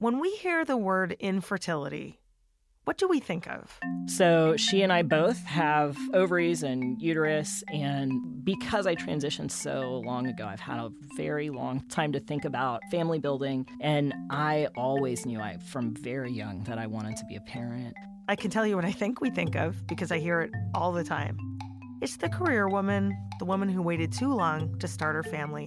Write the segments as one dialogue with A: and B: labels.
A: When we hear the word infertility, what do we think of?
B: So, she and I both have ovaries and uterus. And because I transitioned so long ago, I've had a very long time to think about family building. And I always knew I, from very young that I wanted to be a parent.
A: I can tell you what I think we think of because I hear it all the time. It's the career woman, the woman who waited too long to start her family.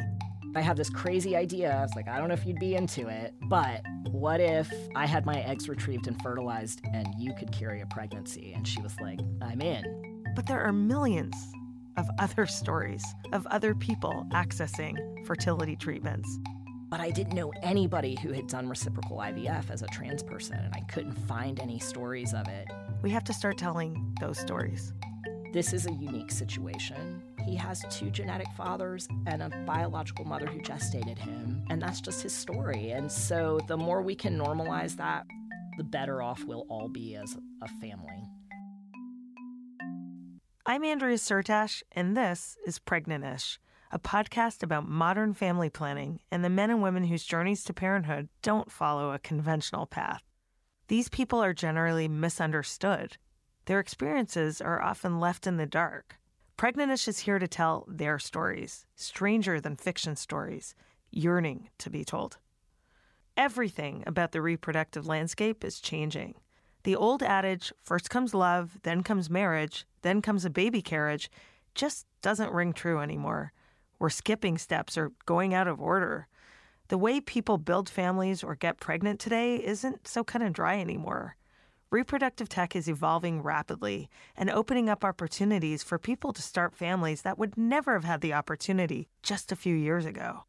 B: I have this crazy idea. I was like, I don't know if you'd be into it, but what if I had my eggs retrieved and fertilized and you could carry a pregnancy? And she was like, I'm in.
A: But there are millions of other stories of other people accessing fertility treatments.
B: But I didn't know anybody who had done reciprocal IVF as a trans person, and I couldn't find any stories of it.
A: We have to start telling those stories.
B: This is a unique situation. He has two genetic fathers and a biological mother who gestated him, and that's just his story. And so the more we can normalize that, the better off we'll all be as a family.
A: I'm Andrea Syrtash, and this is Pregnantish, a podcast about modern family planning and the men and women whose journeys to parenthood don't follow a conventional path. These people are generally misunderstood their experiences are often left in the dark. Pregnantish is here to tell their stories, stranger than fiction stories, yearning to be told. Everything about the reproductive landscape is changing. The old adage, first comes love, then comes marriage, then comes a baby carriage, just doesn't ring true anymore. We're skipping steps or going out of order. The way people build families or get pregnant today isn't so cut and dry anymore reproductive tech is evolving rapidly and opening up opportunities for people to start families that would never have had the opportunity just a few years ago.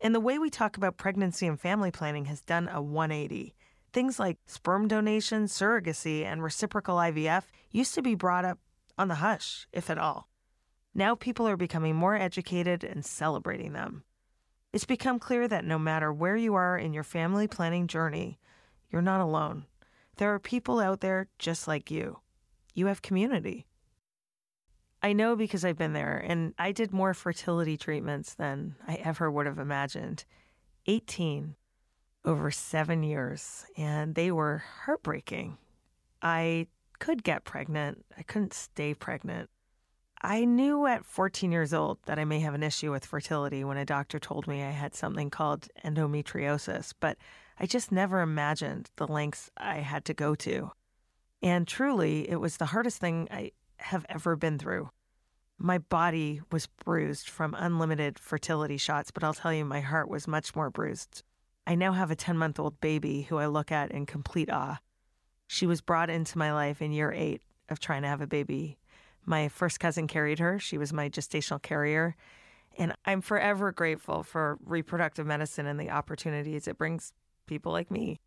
A: And the way we talk about pregnancy and family planning has done a 180. Things like sperm donation, surrogacy, and reciprocal IVF used to be brought up on the hush, if at all. Now people are becoming more educated and celebrating them. It's become clear that no matter where you are in your family planning journey, you're not alone. There are people out there just like you. You have community. I know because I've been there, and I did more fertility treatments than I ever would have imagined. 18 over seven years, and they were heartbreaking. I could get pregnant, I couldn't stay pregnant. I knew at 14 years old that I may have an issue with fertility when a doctor told me I had something called endometriosis, but I just never imagined the lengths I had to go to. And truly, it was the hardest thing I have ever been through. My body was bruised from unlimited fertility shots, but I'll tell you, my heart was much more bruised. I now have a 10 month old baby who I look at in complete awe. She was brought into my life in year eight of trying to have a baby. My first cousin carried her, she was my gestational carrier. And I'm forever grateful for reproductive medicine and the opportunities it brings people like me.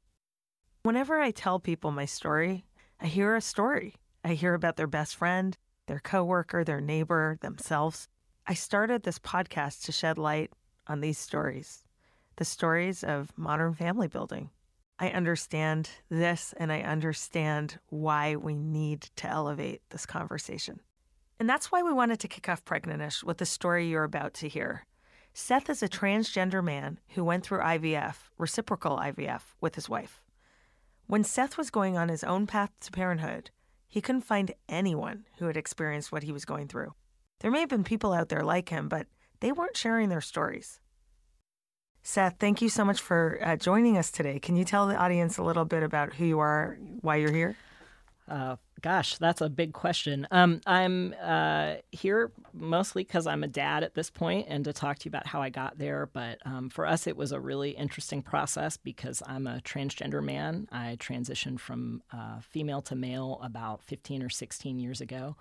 A: Whenever I tell people my story, I hear a story. I hear about their best friend, their coworker, their neighbor, themselves. I started this podcast to shed light on these stories, the stories of modern family building. I understand this and I understand why we need to elevate this conversation. And that's why we wanted to kick off Pregnantish with the story you're about to hear. Seth is a transgender man who went through IVF, reciprocal IVF, with his wife. When Seth was going on his own path to parenthood, he couldn't find anyone who had experienced what he was going through. There may have been people out there like him, but they weren't sharing their stories. Seth, thank you so much for uh, joining us today. Can you tell the audience a little bit about who you are, why you're here?
B: Uh, gosh, that's a big question. Um, I'm uh, here mostly because I'm a dad at this point and to talk to you about how I got there. But um, for us, it was a really interesting process because I'm a transgender man. I transitioned from uh, female to male about 15 or 16 years ago.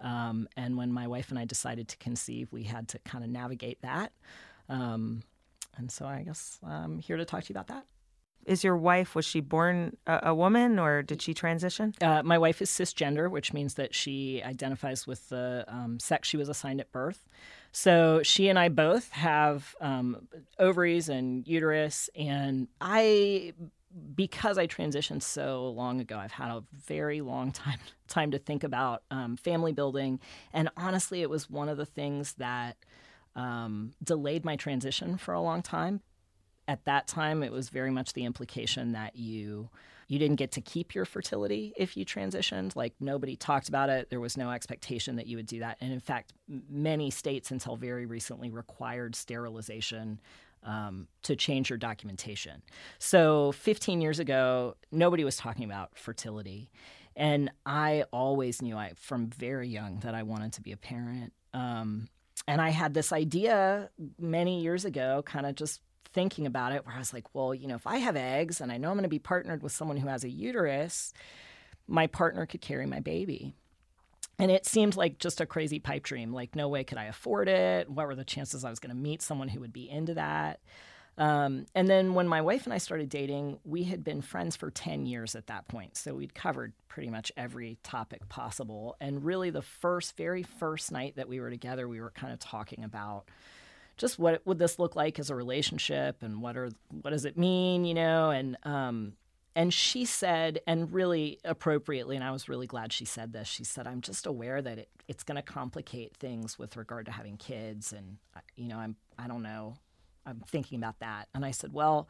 B: Um, and when my wife and I decided to conceive, we had to kind of navigate that. Um, and so I guess I'm here to talk to you about that
A: is your wife was she born a, a woman or did she transition?
B: Uh, my wife is cisgender which means that she identifies with the um, sex she was assigned at birth. So she and i both have um, ovaries and uterus and i because I transitioned so long ago, I've had a very long time time to think about um, family building, and honestly, it was one of the things that um, delayed my transition for a long time at that time, it was very much the implication that you you didn't get to keep your fertility if you transitioned. Like nobody talked about it. There was no expectation that you would do that. And in fact, many states until very recently required sterilization um, to change your documentation. So 15 years ago, nobody was talking about fertility. And I always knew I, from very young, that I wanted to be a parent. Um, and I had this idea many years ago, kind of just thinking about it, where I was like, well, you know, if I have eggs and I know I'm going to be partnered with someone who has a uterus, my partner could carry my baby. And it seemed like just a crazy pipe dream. Like, no way could I afford it. What were the chances I was going to meet someone who would be into that? Um, and then when my wife and I started dating, we had been friends for 10 years at that point. So we'd covered pretty much every topic possible. And really, the first, very first night that we were together, we were kind of talking about just what would this look like as a relationship and what are what does it mean, you know? And um, and she said, and really appropriately, and I was really glad she said this. She said, "I'm just aware that it, it's going to complicate things with regard to having kids, and you know, I'm I don't know, I'm thinking about that." And I said, "Well."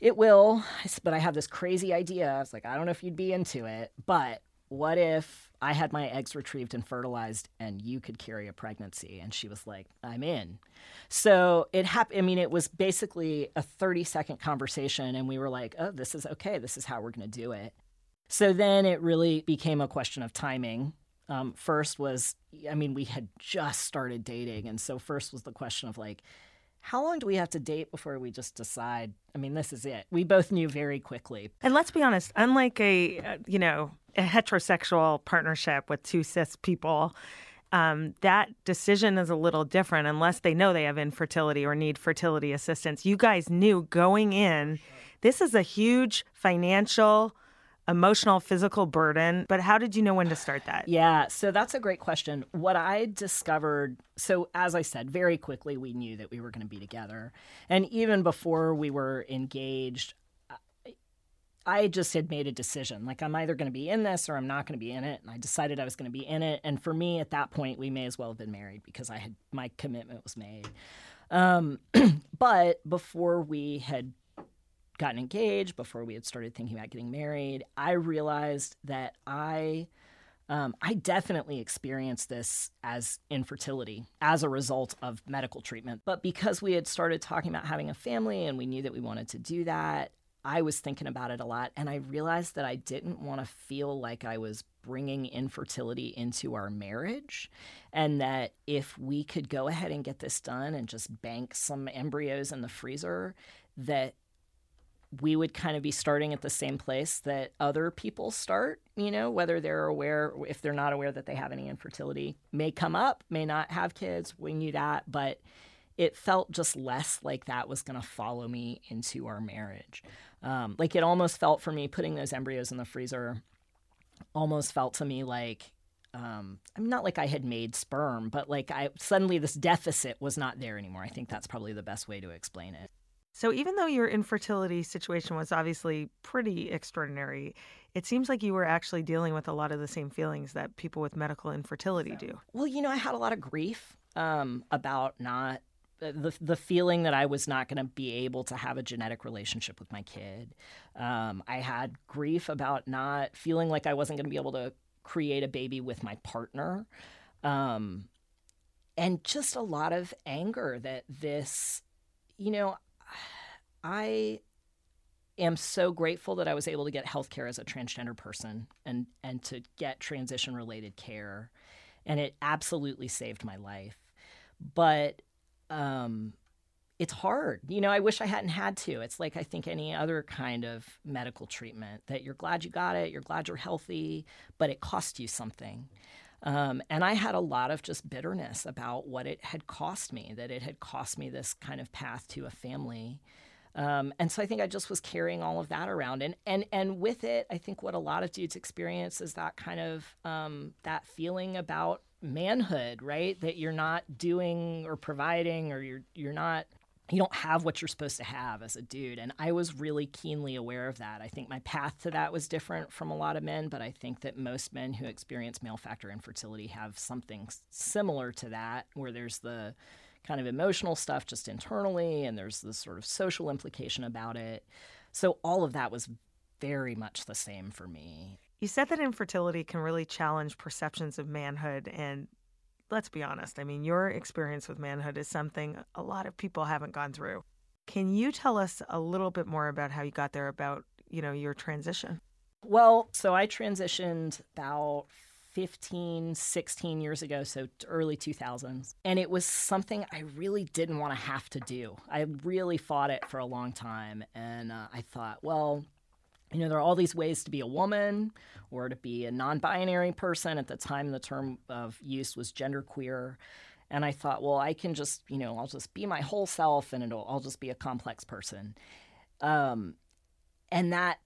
B: It will, but I have this crazy idea. I was like, I don't know if you'd be into it, but what if I had my eggs retrieved and fertilized and you could carry a pregnancy? And she was like, I'm in. So it happened. I mean, it was basically a 30 second conversation, and we were like, oh, this is okay. This is how we're going to do it. So then it really became a question of timing. Um, first was, I mean, we had just started dating. And so first was the question of like, how long do we have to date before we just decide i mean this is it we both knew very quickly
A: and let's be honest unlike a uh, you know a heterosexual partnership with two cis people um, that decision is a little different unless they know they have infertility or need fertility assistance you guys knew going in this is a huge financial emotional, physical burden. But how did you know when to start that?
B: Yeah, so that's a great question. What I discovered, so as I said, very quickly we knew that we were going to be together. And even before we were engaged, I just had made a decision. Like, I'm either going to be in this or I'm not going to be in it. And I decided I was going to be in it. And for me, at that point, we may as well have been married because I had my commitment was made. Um, but before we had gotten engaged, before we had started thinking about getting married, I realized that I um, I definitely experienced this as infertility as a result of medical treatment. But because we had started talking about having a family and we knew that we wanted to do that, I was thinking about it a lot. And I realized that I didn't want to feel like I was bringing infertility into our marriage. And that if we could go ahead and get this done and just bank some embryos in the freezer, that we would kind of be starting at the same place that other people start, you know, whether they're aware, if they're not aware that they have any infertility, may come up, may not have kids. We knew that, but it felt just less like that was going to follow me into our marriage. Um, like it almost felt for me putting those embryos in the freezer, almost felt to me like, um, I'm not like I had made sperm, but like I suddenly this deficit was not there anymore. I think that's probably the best way to explain it.
A: So, even though your infertility situation was obviously pretty extraordinary, it seems like you were actually dealing with a lot of the same feelings that people with medical infertility do.
B: Well, you know, I had a lot of grief um, about not the the feeling that I was not going to be able to have a genetic relationship with my kid. Um, I had grief about not feeling like I wasn't going to be able to create a baby with my partner, um, and just a lot of anger that this, you know, I am so grateful that I was able to get health care as a transgender person and and to get transition related care and it absolutely saved my life but um, it's hard. You know i wish i hadn't had to. It's like i think any other kind of medical treatment that you're glad you got it you're glad you're healthy but it cost you something. Um, and I had a lot of just bitterness about what it had cost me, that it had cost me this kind of path to a family. Um, and so I think I just was carrying all of that around, and and and with it, I think what a lot of dudes experience is that kind of um, that feeling about manhood, right? That you're not doing or providing, or you're you're not you don't have what you're supposed to have as a dude. And I was really keenly aware of that. I think my path to that was different from a lot of men, but I think that most men who experience male factor infertility have something similar to that, where there's the kind of emotional stuff just internally, and there's this sort of social implication about it. So all of that was very much the same for me.
A: You said that infertility can really challenge perceptions of manhood. And let's be honest, I mean, your experience with manhood is something a lot of people haven't gone through. Can you tell us a little bit more about how you got there, about, you know, your transition?
B: Well, so I transitioned about 15, 16 years ago, so early 2000s. And it was something I really didn't want to have to do. I really fought it for a long time. And uh, I thought, well, you know, there are all these ways to be a woman or to be a non binary person. At the time, the term of use was genderqueer. And I thought, well, I can just, you know, I'll just be my whole self and it'll, I'll just be a complex person. Um, and that,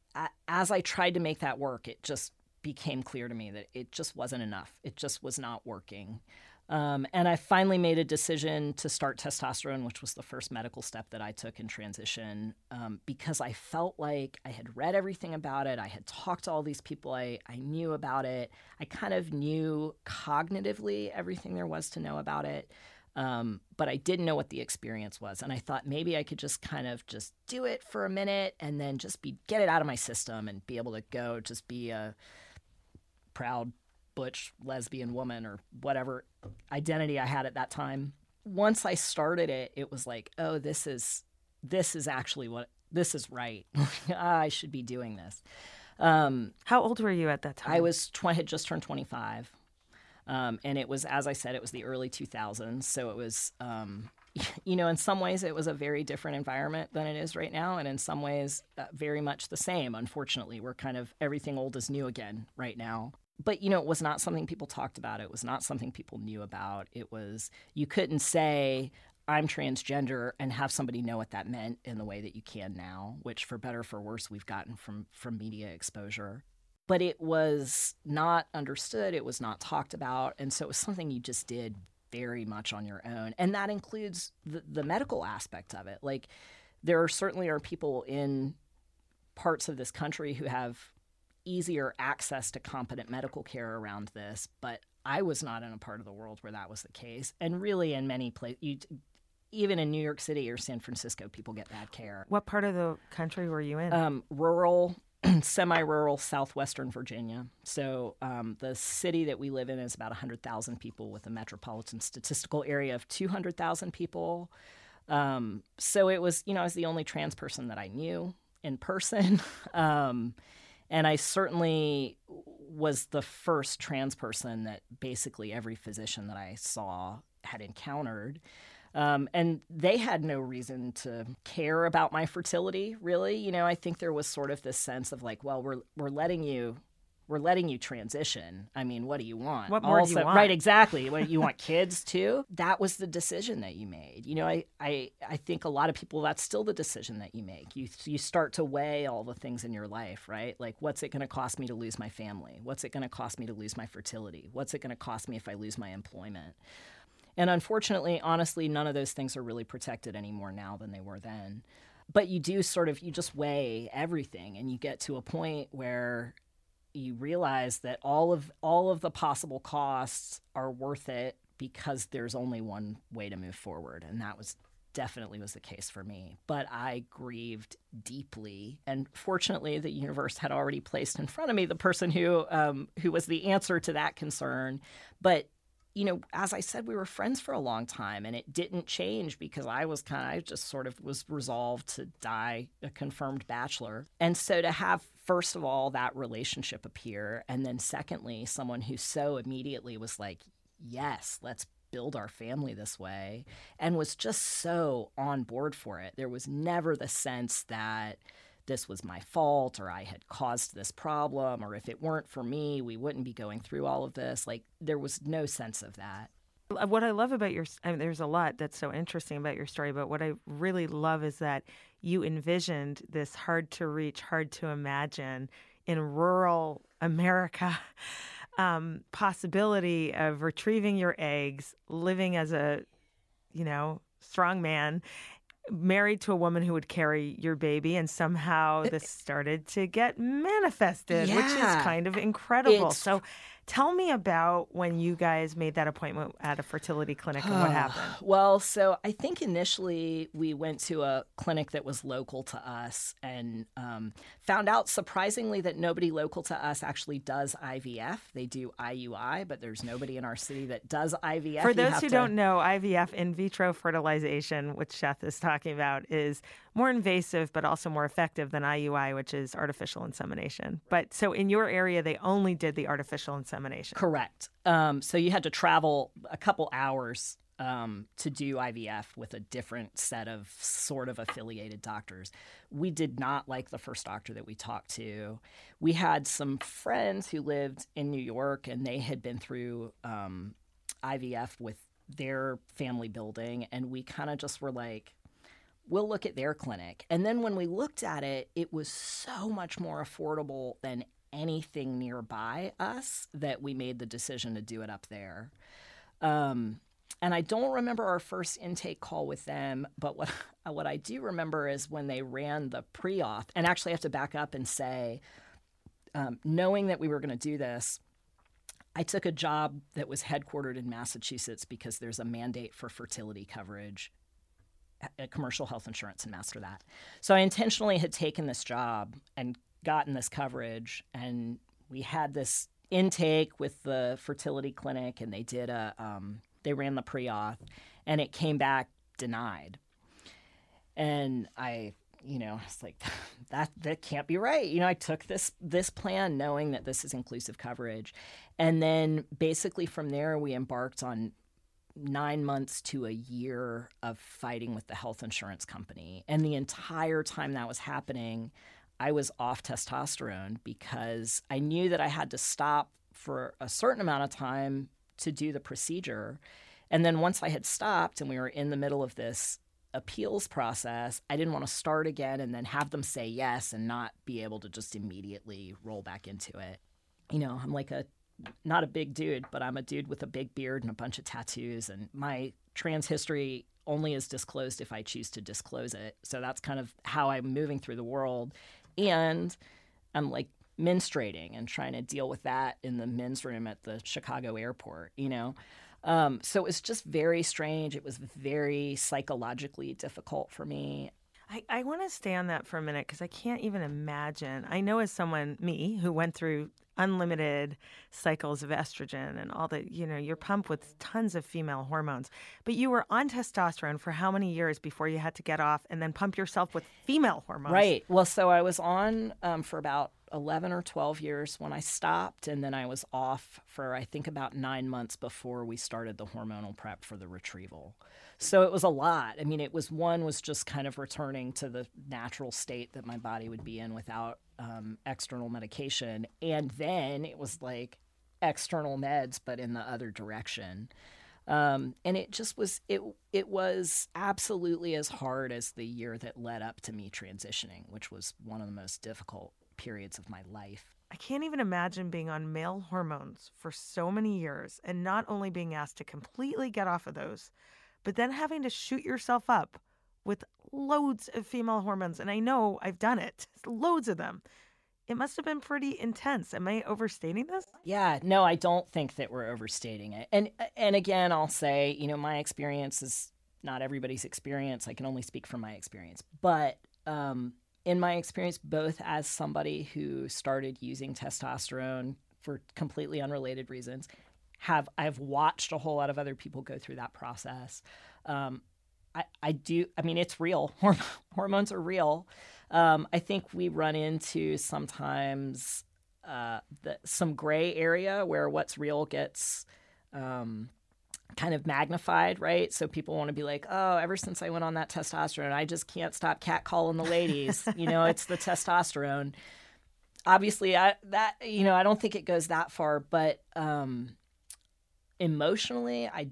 B: as I tried to make that work, it just became clear to me that it just wasn't enough. It just was not working. Um, and I finally made a decision to start testosterone, which was the first medical step that I took in transition, um, because I felt like I had read everything about it. I had talked to all these people I, I knew about it. I kind of knew cognitively everything there was to know about it. Um, but I didn't know what the experience was. And I thought maybe I could just kind of just do it for a minute and then just be get it out of my system and be able to go just be a proud butch lesbian woman or whatever identity I had at that time. Once I started it, it was like, oh, this is this is actually what this is right. I should be doing this.
A: Um, How old were you at that time?
B: I was 20, had just turned 25. Um, and it was, as I said, it was the early 2000s. So it was, um, you know, in some ways it was a very different environment than it is right now. And in some ways, uh, very much the same. Unfortunately, we're kind of everything old is new again right now but you know it was not something people talked about. It was not something people knew about. It was you couldn't say i'm transgender and have somebody know what that meant in the way that you can now which for better for worse we've gotten from from media exposure. But it was not understood. It was not talked about. And so it was something you just did very much on your own. And that includes the, the medical aspect of it. Like there certainly are people in parts of this country who have easier access to competent medical care around this, but I was not in a part of the world where that was the case. And really, in many places, even in New York City or San Francisco, people get bad care.
A: What part of the country were you in?
B: Um, rural, semi rural southwestern Virginia. So um, the city that we live in is about 100,000 people with a metropolitan statistical area of 200,000 people. Um, so it was, you know, I was the only trans person that I knew in person. And I certainly was the first trans person that basically every physician that I saw had encountered. Um, and they had no reason to care about my fertility, really. You know, I think there was sort of this sense of like, well, we're we're letting you we're letting you transition. I mean, what do you want?
A: What more also, do you want?
B: Right, exactly. what you want kids too? That was the decision that you made. You know, I, I I think a lot of people that's still the decision that you make. You you start to weigh all the things in your life, right? Like what's it going to cost me to lose my family? What's it going to cost me to lose my fertility? What's it going to cost me if I lose my employment? And unfortunately, honestly, none of those things are really protected anymore now than they were then but you do sort of you just weigh everything and you get to a point where you realize that all of all of the possible costs are worth it because there's only one way to move forward. And that was definitely was the case for me. But i grieved deeply and fortunately the universe had already placed in front of me the person who um, who was the answer to that concern. But you know, as I said, we were friends for a long time and it didn't change because I was kind of, I just sort of was resolved to die a confirmed bachelor. And so to have, first of all, that relationship appear, and then secondly, someone who so immediately was like, yes, let's build our family this way, and was just so on board for it. There was never the sense that, this was my fault or I had caused this problem or if it weren't for me, we wouldn't be going through all of this. Like there was no sense of that.
A: What I love about your, I mean, there's a lot that's so interesting about your story, but what I really love is that you envisioned this hard to reach, hard to imagine in rural America um, possibility of retrieving your eggs, living as a, you know, strong man married to a woman who would carry your baby, and somehow this started to get manifested, which is kind of incredible.
B: It's-
A: So, tell me about when you guys made that appointment at a fertility clinic and what happened.
B: Well, so I think initially we went to a clinic that was local to us and um, found out surprisingly that nobody local to us actually does IVF. They do IUI, but there's nobody in our city that does IVF.
A: For those who
B: to-
A: don't know, IVF, in vitro fertilization, which Seth is talking about, is more invasive but also more effective than IUI, which is artificial insemination. But so in your area, they only did the artificial insemination.
B: Correct. Um, so you had to travel a couple hours um, to do IVF with a different set of sort of affiliated doctors. We did not like the first doctor that we talked to. We had some friends who lived in New York and they had been through um, IVF with their family building, and we kind of just were like, we'll look at their clinic. And then when we looked at it, it was so much more affordable than anything nearby us that we made the decision to do it up there. Um, and I don't remember our first intake call with them, but what what I do remember is when they ran the pre-auth. And actually, I have to back up and say, um, knowing that we were going to do this, I took a job that was headquartered in Massachusetts because there's a mandate for fertility coverage commercial health insurance and Massachusetts. So I intentionally had taken this job and gotten this coverage, and we had this intake with the fertility clinic, and they did a um, they ran the pre-auth, and it came back denied. And I, you know, it's like that that can't be right. You know, I took this this plan knowing that this is inclusive coverage, and then basically from there we embarked on nine months to a year of fighting with the health insurance company. And the entire time that was happening, I was off testosterone because I knew that I had to stop for a certain amount of time to do the procedure. And then once I had stopped and we were in the middle of this appeals process, I didn't want to start again and then have them say yes and not be able to just immediately roll back into it. You know, I'm like a not a big dude, but I'm a dude with a big beard and a bunch of tattoos, and my trans history only is disclosed if I choose to disclose it. So that's kind of how I'm moving through the world. And I'm like menstruating and trying to deal with that in the men's room at the Chicago airport, you know? Um, so it was just very strange. It was very psychologically difficult for me.
A: I, I want to stay on that for a minute because I can't even imagine. I know as someone, me, who went through unlimited cycles of estrogen and all the, you know, you're pumped with tons of female hormones, but you were on testosterone for how many years before you had to get off and then pump yourself with female hormones?
B: Right. Well, so I was on um, for about 11 or 12 years when I stopped, and then I was off for, I think, about nine months before we started the hormonal prep for the retrieval. So it was a lot. I mean, it was one was just kind of returning to the natural state that my body would be in without um, external medication. And then it was like external meds, but in the other direction. Um, and it just was it it was absolutely as hard as the year that led up to me transitioning, which was one of the most difficult periods of my life.
A: I can't even imagine being on male hormones for so many years and not only being asked to completely get off of those, but then having to shoot yourself up with loads of female hormones. And I know I've done it, loads of them. It must have been pretty intense. Am I overstating this?
B: Yeah, no, I don't think that we're overstating it. And and again, I'll say, you know, my experience is not everybody's experience. I can only speak from my experience. But um, in my experience, both as somebody who started using testosterone for completely unrelated reasons, have I've watched a whole lot of other people go through that process. Um, I, I do. I mean, it's real. Hormones are real. Um, I think we run into sometimes uh, the, some gray area where what's real gets um, kind of magnified, right? So people want to be like, oh, ever since I went on that testosterone, I just can't stop catcalling the ladies. you know, it's the testosterone. Obviously, I that you know, I don't think it goes that far, but um, emotionally, I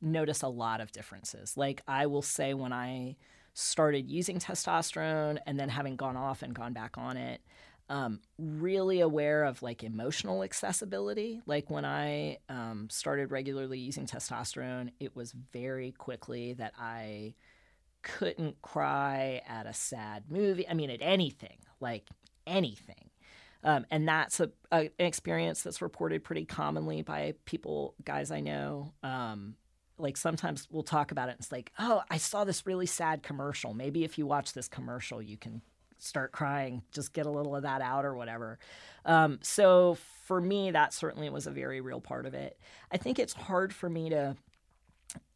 B: notice a lot of differences. Like I will say when I started using testosterone and then having gone off and gone back on it, um, really aware of like emotional accessibility. Like when I um, started regularly using testosterone, it was very quickly that I couldn't cry at a sad movie. I mean, at anything, like anything. Um, and that's a, a, an experience that's reported pretty commonly by people, guys I know. Um, like sometimes we'll talk about it and it's like, oh, I saw this really sad commercial. Maybe if you watch this commercial, you can start crying, just get a little of that out or whatever. Um, so for me, that certainly was a very real part of it. I think it's hard for me to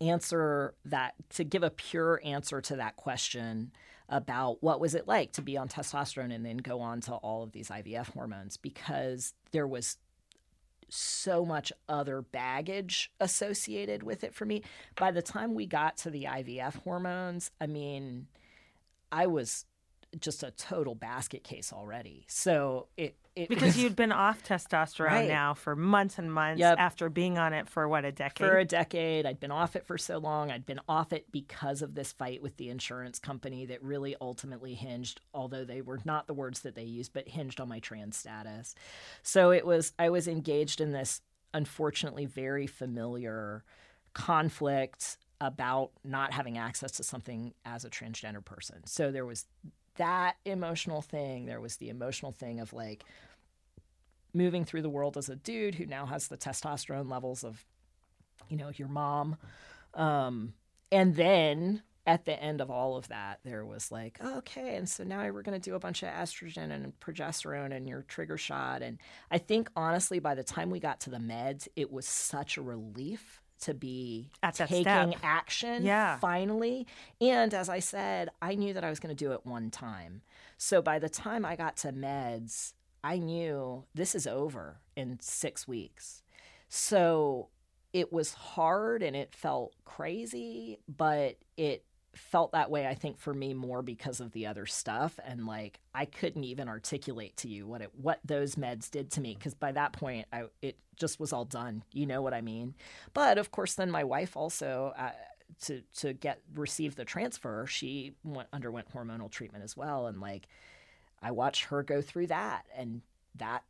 B: answer that, to give a pure answer to that question about what was it like to be on testosterone and then go on to all of these IVF hormones because there was so much other baggage associated with it for me. By the time we got to the IVF hormones, I mean, I was just a total basket case already. So it, it
A: because you'd been off testosterone right. now for months and months yep. after being on it for what a decade.
B: For a decade, I'd been off it for so long. I'd been off it because of this fight with the insurance company that really ultimately hinged, although they were not the words that they used, but hinged on my trans status. So it was I was engaged in this unfortunately very familiar conflict about not having access to something as a transgender person. So there was that emotional thing. There was the emotional thing of like moving through the world as a dude who now has the testosterone levels of, you know, your mom. Um, and then at the end of all of that, there was like, okay, and so now we're going to do a bunch of estrogen and progesterone and your trigger shot. And I think honestly, by the time we got to the meds, it was such a relief to be
A: At
B: taking
A: step.
B: action
A: yeah.
B: finally. And as I said, I knew that I was going to do it one time. So by the time I got to meds, I knew this is over in six weeks. So it was hard and it felt crazy, but it felt that way i think for me more because of the other stuff and like i couldn't even articulate to you what it what those meds did to me because by that point i it just was all done. You know what i mean? But of course then my wife also uh, to to get receive the transfer she went underwent hormonal treatment as well and like i watched her go through that and that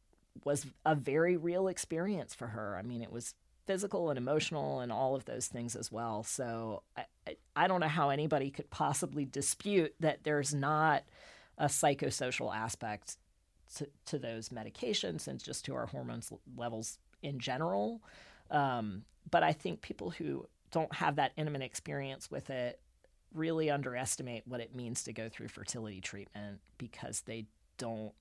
B: was a very real experience for her. I mean it was physical and emotional and all of those things as well. So I, I, I don't know how anybody could possibly dispute that there's not a psychosocial aspect to, to those medications and just to our hormones levels in general. Um, but I think people who don't have that intimate experience with it really underestimate what it means to go through fertility treatment because they don't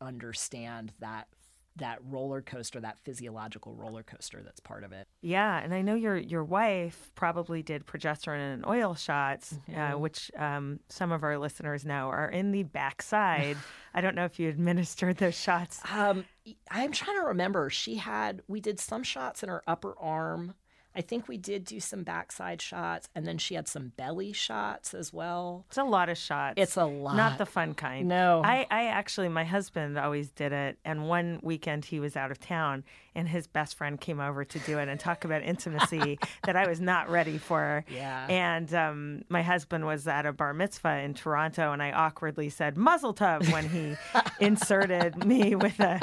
B: understand that that roller coaster, that physiological roller coaster that's part of it.
A: Yeah, and I know your your wife probably did progesterone and oil shots, uh, mm-hmm. uh, which um, some of our listeners know are in the backside. I don't know if you administered those shots.
B: Um, I'm trying to remember. She had we did some shots in her upper arm. I think we did do some backside shots, and then she had some belly shots as well.
A: It's a lot of shots.
B: It's a lot.
A: Not the fun kind.
B: No.
A: I, I actually, my husband always did it, and one weekend he was out of town, and his best friend came over to do it and talk about intimacy that I was not ready for.
B: Yeah.
A: And um, my husband was at a bar mitzvah in Toronto, and I awkwardly said "mazel tov" when he inserted me with a,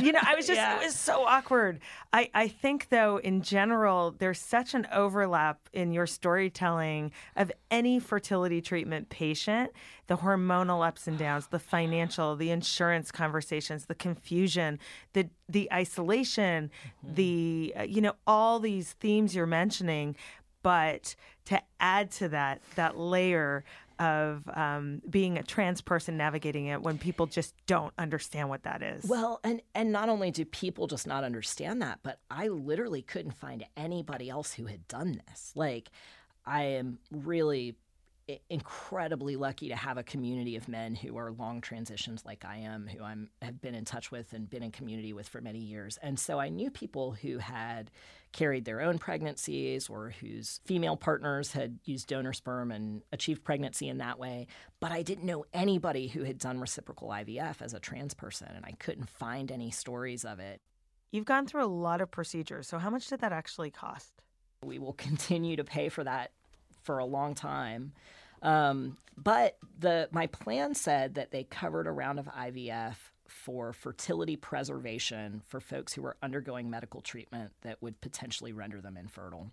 A: you know, I was just yeah. it was so awkward. I I think though in general there's such an overlap in your storytelling of any fertility treatment patient, the hormonal ups and downs, the financial, the insurance conversations, the confusion, the the isolation, mm-hmm. the uh, you know all these themes you're mentioning, but to add to that that layer of um, being a trans person navigating it when people just don't understand what that is.
B: Well, and and not only do people just not understand that, but I literally couldn't find anybody else who had done this. Like, I am really incredibly lucky to have a community of men who are long transitions like I am, who I'm have been in touch with and been in community with for many years. And so I knew people who had carried their own pregnancies or whose female partners had used donor sperm and achieved pregnancy in that way, but I didn't know anybody who had done reciprocal IVF as a trans person and I couldn't find any stories of it.
A: You've gone through a lot of procedures. So how much did that actually cost?
B: We will continue to pay for that for a long time. Um, but the my plan said that they covered a round of IVF for fertility preservation for folks who were undergoing medical treatment that would potentially render them infertile,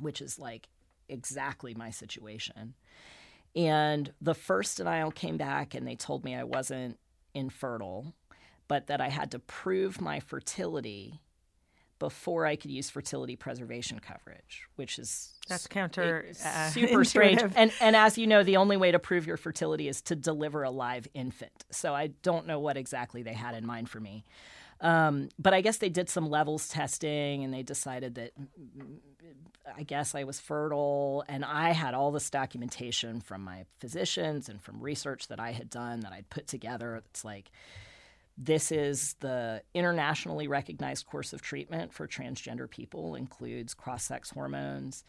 B: which is like exactly my situation. And the first denial came back and they told me I wasn't infertile, but that I had to prove my fertility before I could use fertility preservation coverage, which is
A: that's counter
B: uh, super strange. And and as you know, the only way to prove your fertility is to deliver a live infant. So I don't know what exactly they had in mind for me. Um, but I guess they did some levels testing and they decided that I guess I was fertile. And I had all this documentation from my physicians and from research that I had done that I'd put together. It's like, this is the internationally recognized course of treatment for transgender people, includes cross-sex hormones.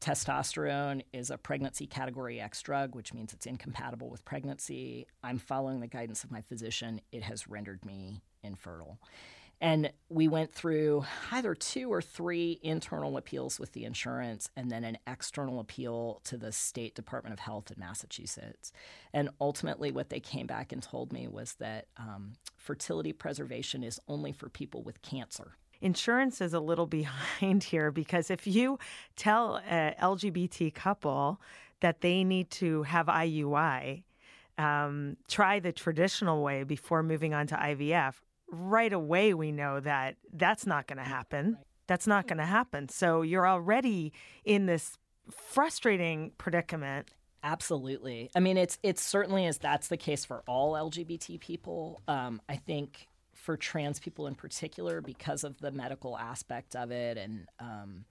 B: Testosterone is a pregnancy category X drug, which means it's incompatible with pregnancy. I'm following the guidance of my physician. It has rendered me infertile. And we went through either two or three internal appeals with the insurance and then an external appeal to the State Department of Health in Massachusetts. And ultimately, what they came back and told me was that um, fertility preservation is only for people with cancer.
A: Insurance is a little behind here because if you tell a LGBT couple that they need to have IUI, um, try the traditional way before moving on to IVF, right away we know that that's not going to happen. That's not going to happen. So you're already in this frustrating predicament.
B: Absolutely. I mean, it's it's certainly as that's the case for all LGBT people. Um, I think for trans people in particular, because of the medical aspect of it, and um,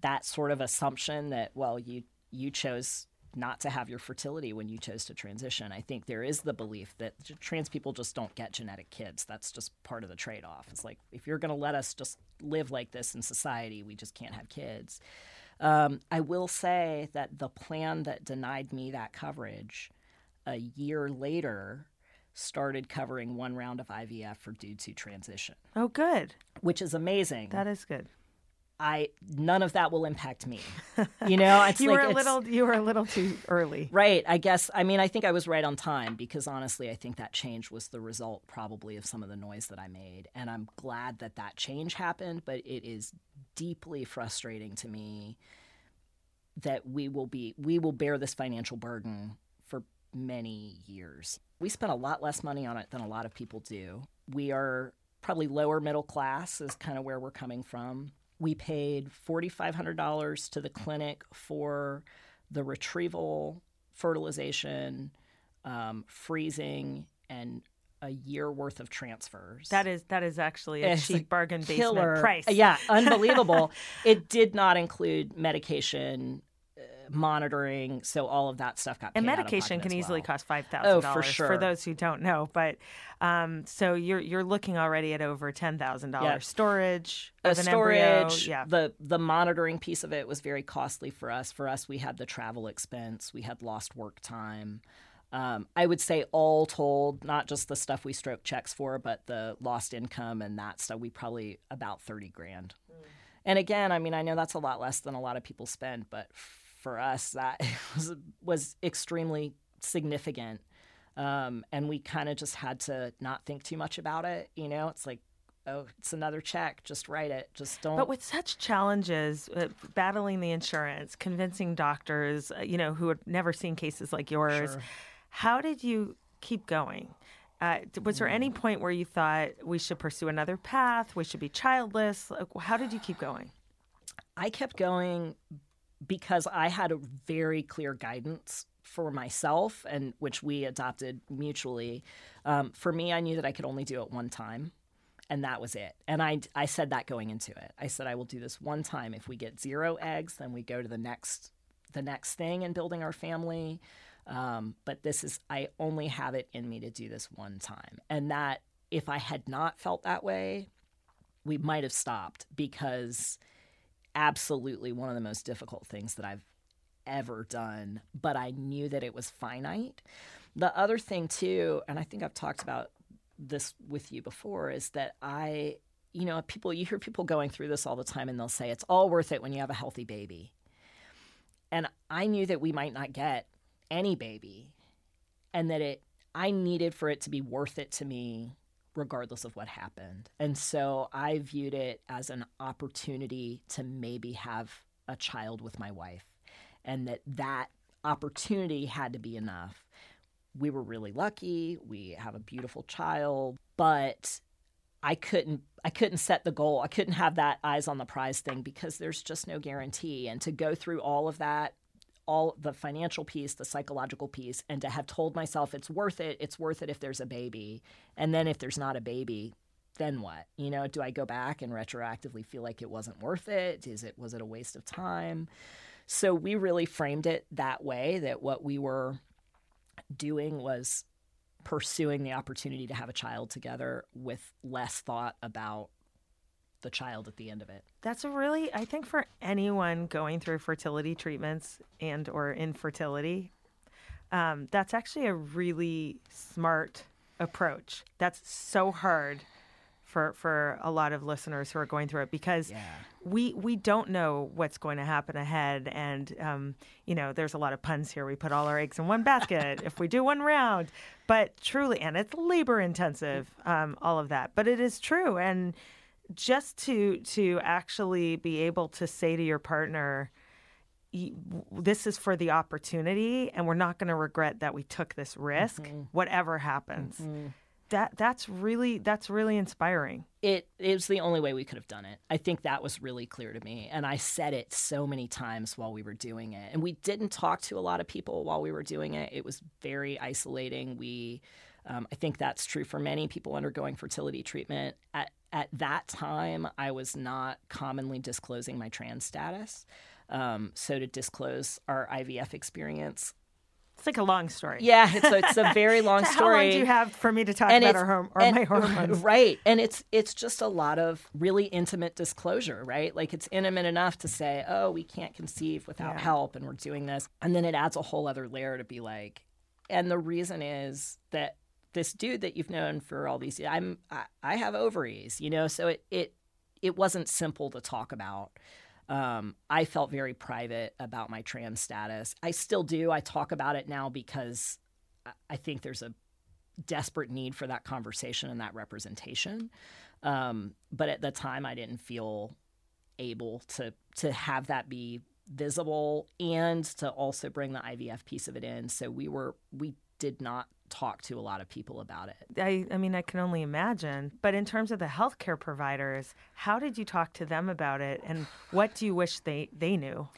B: that sort of assumption that well, you you chose not to have your fertility when you chose to transition. I think there is the belief that trans people just don't get genetic kids. That's just part of the trade off. It's like, if you're going to let us just live like this in society, we just can't have kids. Um, I will say that the plan that denied me that coverage a year later started covering one round of IVF for due to transition.
A: Oh, good.
B: Which is amazing.
A: That is good.
B: I none of that will impact me. You know,
A: it's you like were a little you were a little too early.
B: Right. I guess I mean I think I was right on time because honestly I think that change was the result probably of some of the noise that I made and I'm glad that that change happened, but it is deeply frustrating to me that we will be we will bear this financial burden for many years. We spend a lot less money on it than a lot of people do. We are probably lower middle class is kind of where we're coming from we paid $4,500 to the clinic for the retrieval, fertilization, um, freezing, and a year worth of transfers.
A: That is that is actually a it's cheap a bargain basement price.
B: Yeah, unbelievable. it did not include medication, monitoring. So all of that stuff got
A: and medication can easily cost five thousand oh, for, sure. for those who don't know. But um, so you're you're looking already at over ten thousand dollars storage.
B: A storage, yeah. The the monitoring piece of it was very costly for us. For us, we had the travel expense, we had lost work time. Um, I would say all told, not just the stuff we stroke checks for, but the lost income and that stuff, we probably about thirty grand. Mm. And again, I mean, I know that's a lot less than a lot of people spend, but for us that was was extremely significant. Um, and we kind of just had to not think too much about it. You know, it's like, oh, it's another check. Just write it. Just don't.
A: But with such challenges, uh, battling the insurance, convincing doctors, uh, you know, who had never seen cases like yours, sure. how did you keep going? Uh, was there any mm. point where you thought we should pursue another path? We should be childless? Like, how did you keep going?
B: I kept going because I had a very clear guidance for myself and which we adopted mutually. Um, for me, I knew that I could only do it one time and that was it. And I, I said that going into it. I said I will do this one time. If we get zero eggs, then we go to the next the next thing in building our family. Um, but this is I only have it in me to do this one time. And that if I had not felt that way, we might have stopped because absolutely one of the most difficult things that I've ever done, but I knew that it was finite. The other thing, too, and I think I've talked about this with you before, is that I, you know, people, you hear people going through this all the time and they'll say it's all worth it when you have a healthy baby. And I knew that we might not get any baby and that it, I needed for it to be worth it to me regardless of what happened. And so I viewed it as an opportunity to maybe have a child with my wife. and that that opportunity had to be enough. We were really lucky. We have a beautiful child, but I couldn't I couldn't set the goal. I couldn't have that eyes on the prize thing because there's just no guarantee. And to go through all of that, all the financial piece, the psychological piece, and to have told myself it's worth it, it's worth it if there's a baby. And then if there's not a baby, then what? You know, do I go back and retroactively feel like it wasn't worth it? Is it was it a waste of time? So we really framed it that way that what we were doing was pursuing the opportunity to have a child together with less thought about the child at the end of it.
A: That's a really I think for anyone going through fertility treatments and or infertility, um, that's actually a really smart approach. That's so hard for for a lot of listeners who are going through it because
B: Yeah.
A: we we don't know what's going to happen ahead and um, you know there's a lot of puns here we put all our eggs in one basket if we do one round but truly and it's labor intensive um, all of that but it is true and just to to actually be able to say to your partner this is for the opportunity and we're not going to regret that we took this risk mm-hmm. whatever happens mm-hmm. that that's really that's really inspiring
B: it it the only way we could have done it. I think that was really clear to me, and I said it so many times while we were doing it. And we didn't talk to a lot of people while we were doing it. It was very isolating. We, um, I think that's true for many people undergoing fertility treatment. At at that time, I was not commonly disclosing my trans status. Um, so to disclose our IVF experience,
A: it's like a long story
B: yeah, it's a, it's a very long
A: How
B: story
A: long do you have for me to talk
B: and
A: about our horm- or
B: and-
A: my hormones?
B: right and it's it's just a lot of really intimate disclosure right like it's intimate enough to say oh we can't conceive without
A: Yeah.
B: help and we're doing this and then it adds a whole other layer to be like and the reason is that this dude that you've known for all these years i'm i, I have ovaries you know so it it it wasn't simple to talk about um, I felt very private about my trans status. I still do. I talk about it now because I- think there's a desperate need for that conversation and that representation. Um, but at the time, I didn't feel able to to have that be visible and to also bring the IVF piece of it in. So we were we did not talk to a lot of people about it.
A: I, I mean, I can only imagine. But in terms of the healthcare providers, how did you talk to them about it, and what do you wish they they knew?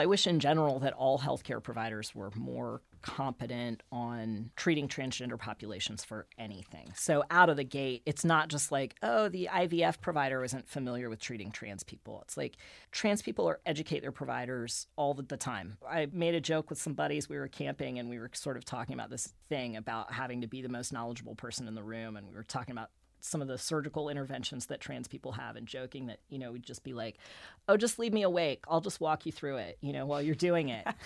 B: I wish in general that all healthcare providers were more competent on treating transgender populations for anything. So out of the gate, it's not just like, oh, the IVF provider isn't familiar with treating trans people. It's like trans people are educate their providers all the, time. I made a joke with some buddies. We were camping and we were sort of talking about this thing about having to be the most knowledgeable person in the room, and we were talking about some of the surgical interventions that trans people have and joking that you know we'd just be like oh just leave me awake. I'll just walk you through it you know while you're doing it.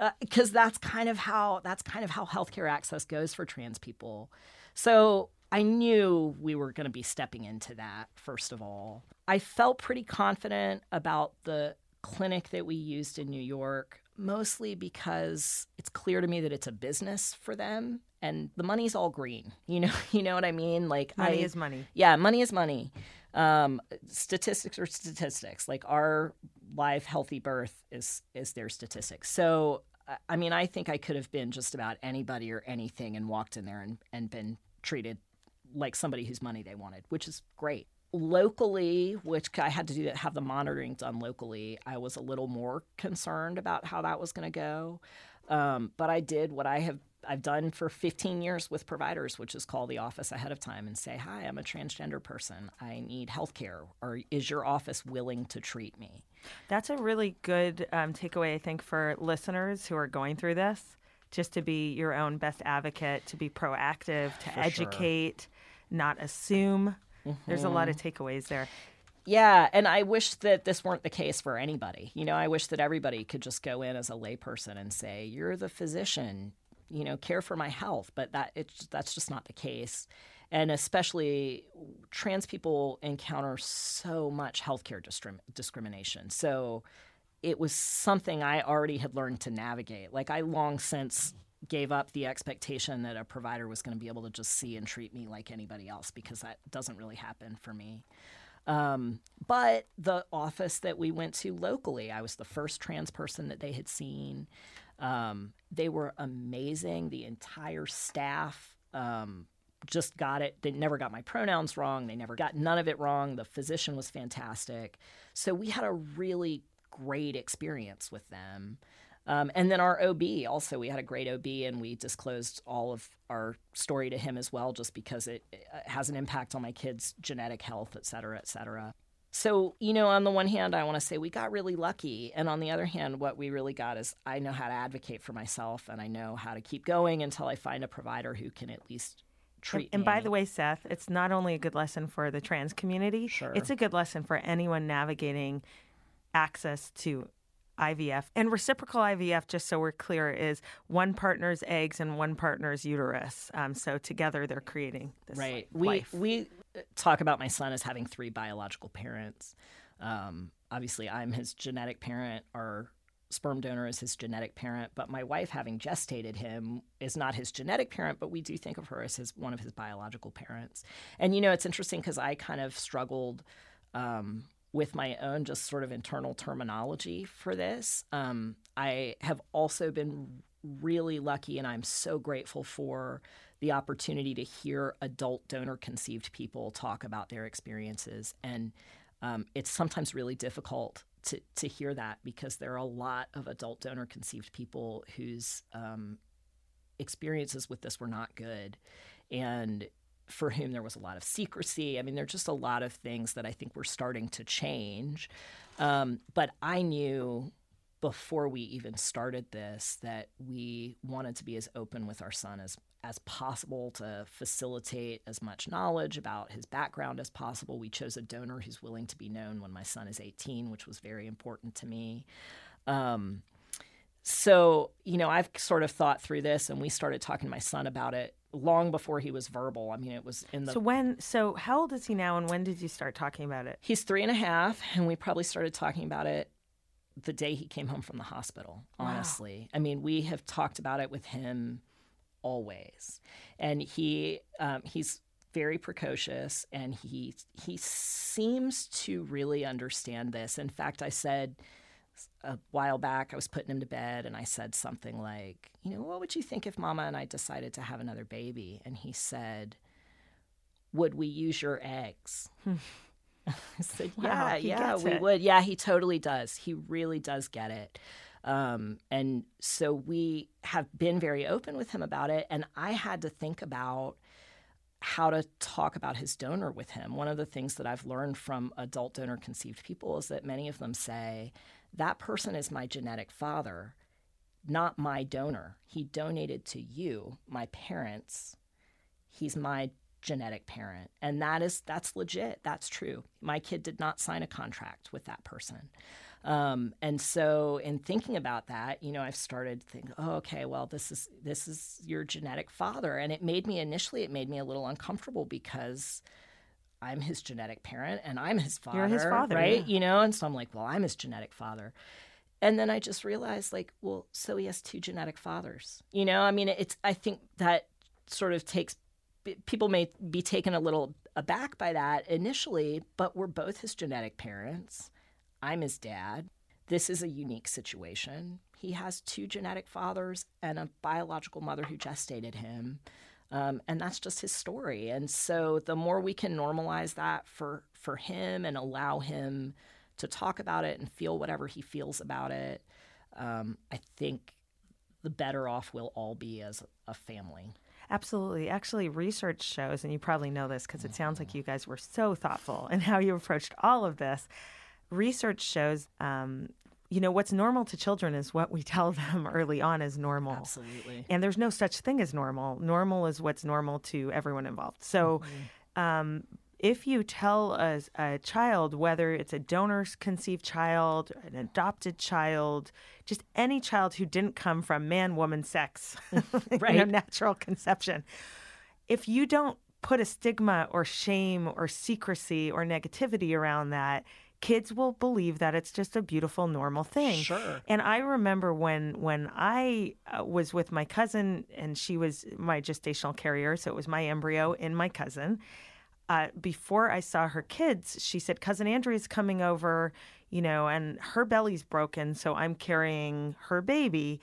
B: Uh, because that's kind of how that's kind of how healthcare access goes for trans people. So i knew we were going to be stepping into that first of all. I felt pretty confident about the clinic that we used in new york mostly because it's clear to me that it's a business for them and the money's all green you know you know what i mean like
A: Money
B: I,
A: is money.
B: yeah, money is money. Um, statistics are statistics. Like our live healthy birth is is their statistics. So I- I mean, I think I could have been just about anybody or anything and walked in there and, and been treated like somebody whose money they wanted, which is great. Locally, which I had to do that, have the monitoring done locally, I was a little more concerned about how that was going to go. Um, but I did what I have I've done for 15 years with providers, which is call the office ahead of time and say, "Hi, I'm a transgender person. I need health care. Or is your office willing to treat me?"
A: That's a really good um, takeaway, I think, for listeners who are going through this. Just to be your own best advocate, to be proactive, to
B: For sure.
A: educate, not assume. There's a lot of takeaways there.
B: Yeah, and I wish that this weren't the case for anybody. You know, I wish that everybody could just go in as a layperson and say, "You're the physician, you know, care for my health." But that it's that's just not the case. And especially trans people encounter so much healthcare discrimination. So it was something I already had learned to navigate. Like I long since gave up the expectation that a provider was going to be able to just see and treat me like anybody else because that doesn't really happen for me. Um, but the office that we went to locally, I was the first trans person that they had seen. Um, they were amazing. The entire staff um, just got it. They never got my pronouns wrong. They never got none of it wrong. The physician was fantastic. So we had a really great experience with them. Um, and then our OB also, we had a great OB, and we disclosed all of our story to him as well, just because it, it has an impact on my kids' genetic health, et cetera, et cetera. So, you know, on the one hand, I want to say we got really lucky. And on the other hand, what we really got is I know how to advocate for myself and I know how to keep going until I find a provider who can at least treat
A: and, and by the way, Seth, it's not only a good lesson for the trans community,
B: Sure.
A: it's a good lesson for anyone navigating access to IVF. And reciprocal IVF, just so we're clear, is one partner's eggs and one partner's uterus. Um, so together they're creating this
B: right
A: like,
B: we we talk about my son as having three biological parents. Um, obviously i'm his genetic parent. Our sperm donor is his genetic parent. But my wife having gestated him is not his genetic parent but we do think of her as his one of his biological parents. And you know it's interesting because i kind of struggled um, with my own just sort of internal terminology for this. Um, i have also been really lucky and i'm so grateful for the opportunity to hear adult donor conceived people talk about their experiences. And um, it's sometimes really difficult to, to hear that because there are a lot of adult donor conceived people whose um, experiences with this were not good. And for whom there was a lot of secrecy. I mean, there are just a lot of things that I think were starting to change. Um, but I knew before we even started this that we wanted to be as open with our son as as possible to facilitate as much knowledge about his background as possible. We chose a donor who's willing to be known when my son is 18, which was very important to me. Um, so, you know, I've sort of thought through this and we started talking to my son about it long before he was verbal. I mean, it was in the.
A: So when so how old is he now and when did you start talking about it?
B: He's three and a half, and we probably started talking about it the day he came home from the hospital, honestly. I mean, we have talked about it with him always. And he um, he's very precocious and he he seems to really understand this. In fact, I said a while back I was putting him to bed and I said something like, you know, what would you think if mama and I decided to have another baby? And he said, would we use your eggs? I said,
A: Wow,
B: yeah, yeah, we
A: it.
B: would. Yeah, he totally does. He really does get it. Um, and so we have been very open with him about it. And I had to think about how to talk about his donor with him. One of the things that I've learned from adult donor conceived people is that many of them say, that person is my genetic father, not my donor. He donated to you, my parents. He's my genetic parent. And that is that's legit. That's true. My kid did not sign a contract with that person. Um, and so in thinking about that, you know, I've started thinking, oh, okay, well, this is this is your genetic father. And it made me initially it made me a little uncomfortable because I'm his genetic parent and I'm his father.
A: You're his father,
B: right?
A: yeah.
B: You know, and so I'm like, well, I'm his genetic father. And then I just realized, like, well, so he has two genetic fathers. You know, I mean, it's, I think that sort of takes, people may be taken a little aback by that initially, but we're both his genetic parents. I'm his dad. This is a unique situation. He has two genetic fathers and a biological mother who gestated him. Um, and that's just his story. And so the more we can normalize that for, for him and allow him to talk about it and feel whatever he feels about it, um, I think the better off we'll all be as a family.
A: Absolutely. Actually, research shows, and you probably know this because it sounds like you guys were so thoughtful in how you approached all of this. Research shows, um, you know, what's normal to children is what we tell them early on is normal.
B: Absolutely.
A: And there's no such thing as normal. Normal is what's normal to everyone involved. So, um, if you tell a, a child, whether it's a donor conceived child, an adopted child, just any child who didn't come from man, woman, sex, you know, natural conception, if you don't put a stigma or shame or secrecy or negativity around that, kids will believe that it's just a beautiful, normal thing.
B: Sure.
A: And I remember when when I uh, was with my cousin, and she was my gestational carrier, so it was my embryo in my cousin. Uh, before I saw her kids, she said, Cousin Andrea's coming over, you know, and her belly's broken, so I'm carrying her baby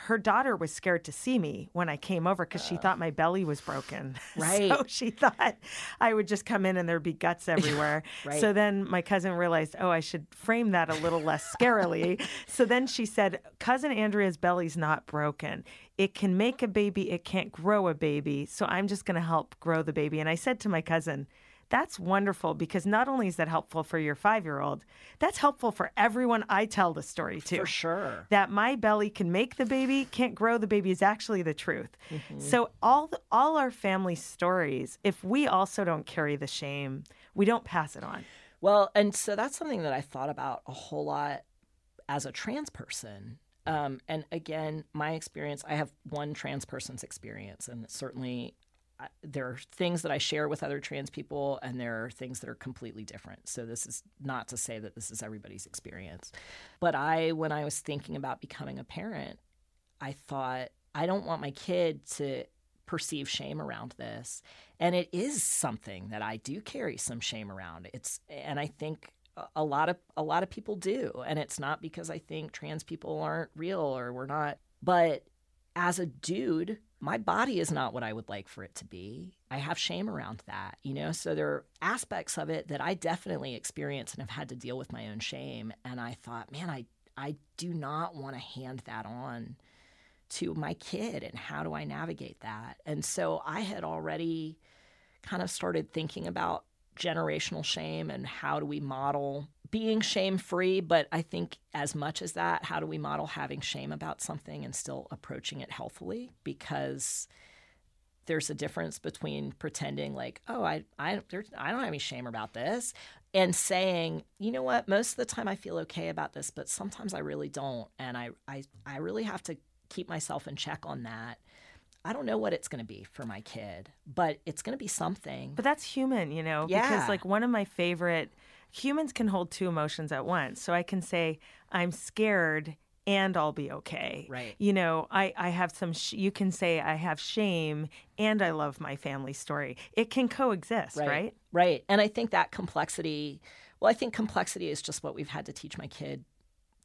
A: her daughter was scared to see me when I came over because she thought my belly was broken.
B: Right.
A: so she thought I would just come in and there'd be guts everywhere.
B: right.
A: So then my cousin realized, oh, I should frame that a little less scarily. so then she said, Cousin Andrea's belly's not broken. It can make a baby, it can't grow a baby. So I'm just going to help grow the baby. And I said to my cousin, that's wonderful because not only is that helpful for your five year old, that's helpful for everyone I tell the story to.
B: For sure.
A: That my belly can make the baby, can't grow the baby is actually the truth. Mm-hmm. So all the, all our family stories, if we also don't carry the shame, we don't pass it on.
B: Well, and so that's something that I thought about a whole lot as a trans person. Um, and again, my experience, I have one trans person's experience, and certainly there are things that I share with other trans people, and there are things that are completely different. So, this is not to say that this is everybody's experience. But I, when I was thinking about becoming a parent, I thought, I don't want my kid to perceive shame around this. And it is something that I do carry some shame around. It's, and I think a lot of a lot of people do and it's not because i think trans people aren't real or we're not but as a dude my body is not what I would like for it to be. I have shame around that, you know? So there are aspects of it that I definitely experience and have had to deal with my own shame. And I thought, man, I, I do not want to hand that on to my kid. And how do I navigate that? And so I had already kind of started thinking about generational shame and how do we model being shame free, but I think as much as that, how do we model having shame about something and still approaching it healthily? Because there's a difference between pretending like, oh, I I I don't have any shame about this, and saying, you know what, most of the time I feel okay about this, but sometimes I really don't, and I I I really have to keep myself in check on that. I don't know what it's going to be for my kid, but it's going to be something.
A: But that's human, you know, yeah. because like one of my favorite humans can hold two emotions at once. So I can say, I'm scared and I'll be okay.
B: Right.
A: You know, I, I have some, sh- you can say I have shame and I love my family story. It can coexist, right?
B: Right. right. And I think that complexity, well, I think complexity is just what we've had to teach my kid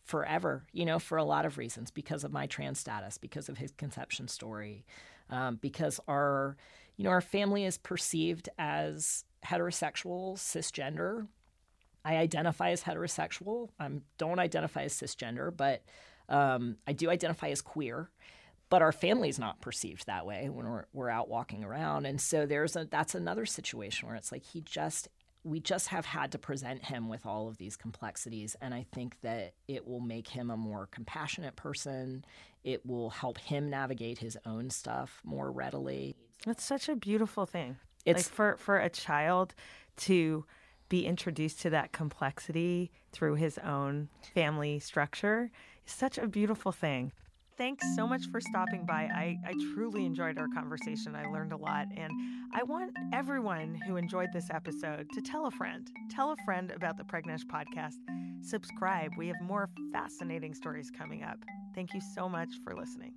B: forever, you know, for a lot of reasons because of my trans status, because of his conception story, um, because our, you know, our family is perceived as heterosexual, cisgender, I identify as heterosexual. I don't identify as cisgender, but um, I do identify as queer. But our family is not perceived that way when we're, we're out walking around, and so there's a that's another situation where it's like he just we just have had to present him with all of these complexities, and I think that it will make him a more compassionate person. It will help him navigate his own stuff more readily.
A: That's such a beautiful thing. It's like for for a child to be introduced to that complexity through his own family structure is such a beautiful thing. Thanks so much for stopping by. I, I truly enjoyed our conversation. I learned a lot. And I want everyone who enjoyed this episode to tell a friend. Tell a friend about the Pregnish podcast. Subscribe. We have more fascinating stories coming up. Thank you so much for listening.